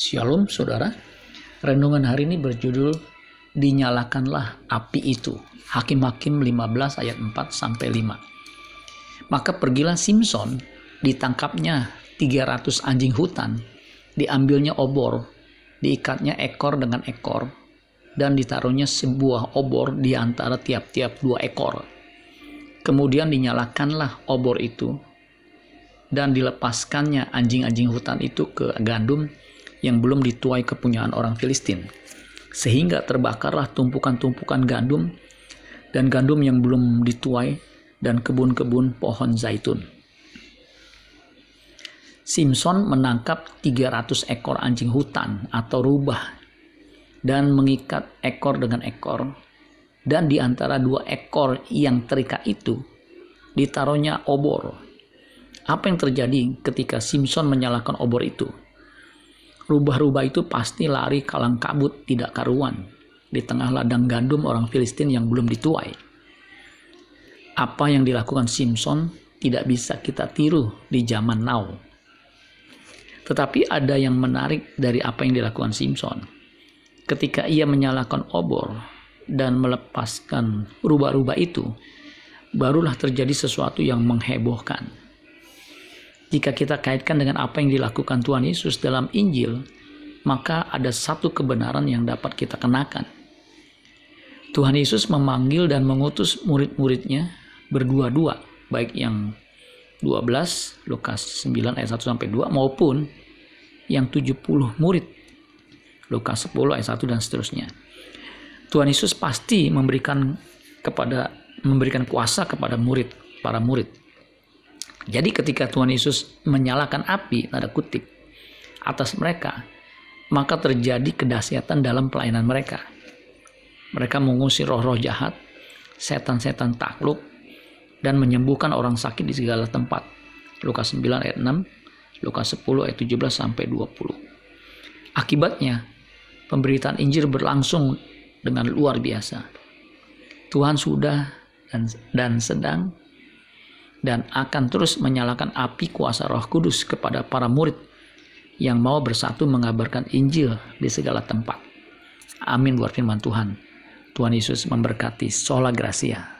Shalom saudara. Renungan hari ini berjudul Dinyalakanlah api itu. Hakim-hakim 15 ayat 4 sampai 5. Maka pergilah Simpson, ditangkapnya 300 anjing hutan, diambilnya obor, diikatnya ekor dengan ekor, dan ditaruhnya sebuah obor di antara tiap-tiap dua ekor. Kemudian dinyalakanlah obor itu dan dilepaskannya anjing-anjing hutan itu ke gandum yang belum dituai kepunyaan orang Filistin. Sehingga terbakarlah tumpukan-tumpukan gandum dan gandum yang belum dituai dan kebun-kebun pohon zaitun. Simpson menangkap 300 ekor anjing hutan atau rubah dan mengikat ekor dengan ekor dan di antara dua ekor yang terikat itu ditaruhnya obor apa yang terjadi ketika Simpson menyalakan obor itu? Rubah-rubah itu pasti lari kalang kabut tidak karuan di tengah ladang gandum orang Filistin yang belum dituai. Apa yang dilakukan Simpson tidak bisa kita tiru di zaman now. Tetapi ada yang menarik dari apa yang dilakukan Simpson. Ketika ia menyalakan obor dan melepaskan rubah-rubah itu, barulah terjadi sesuatu yang menghebohkan jika kita kaitkan dengan apa yang dilakukan Tuhan Yesus dalam Injil, maka ada satu kebenaran yang dapat kita kenakan. Tuhan Yesus memanggil dan mengutus murid-muridnya berdua-dua, baik yang 12 Lukas 9 ayat 1 sampai 2 maupun yang 70 murid Lukas 10 ayat 1 dan seterusnya. Tuhan Yesus pasti memberikan kepada memberikan kuasa kepada murid, para murid jadi ketika Tuhan Yesus menyalakan api, tanda kutip, atas mereka, maka terjadi kedahsyatan dalam pelayanan mereka. Mereka mengusir roh-roh jahat, setan-setan takluk, dan menyembuhkan orang sakit di segala tempat. Lukas 9 ayat 6, Lukas 10 ayat 17 sampai 20. Akibatnya, pemberitaan Injil berlangsung dengan luar biasa. Tuhan sudah dan, dan sedang dan akan terus menyalakan api kuasa Roh Kudus kepada para murid yang mau bersatu mengabarkan Injil di segala tempat. Amin buat firman Tuhan. Tuhan Yesus memberkati. Sola Gracia.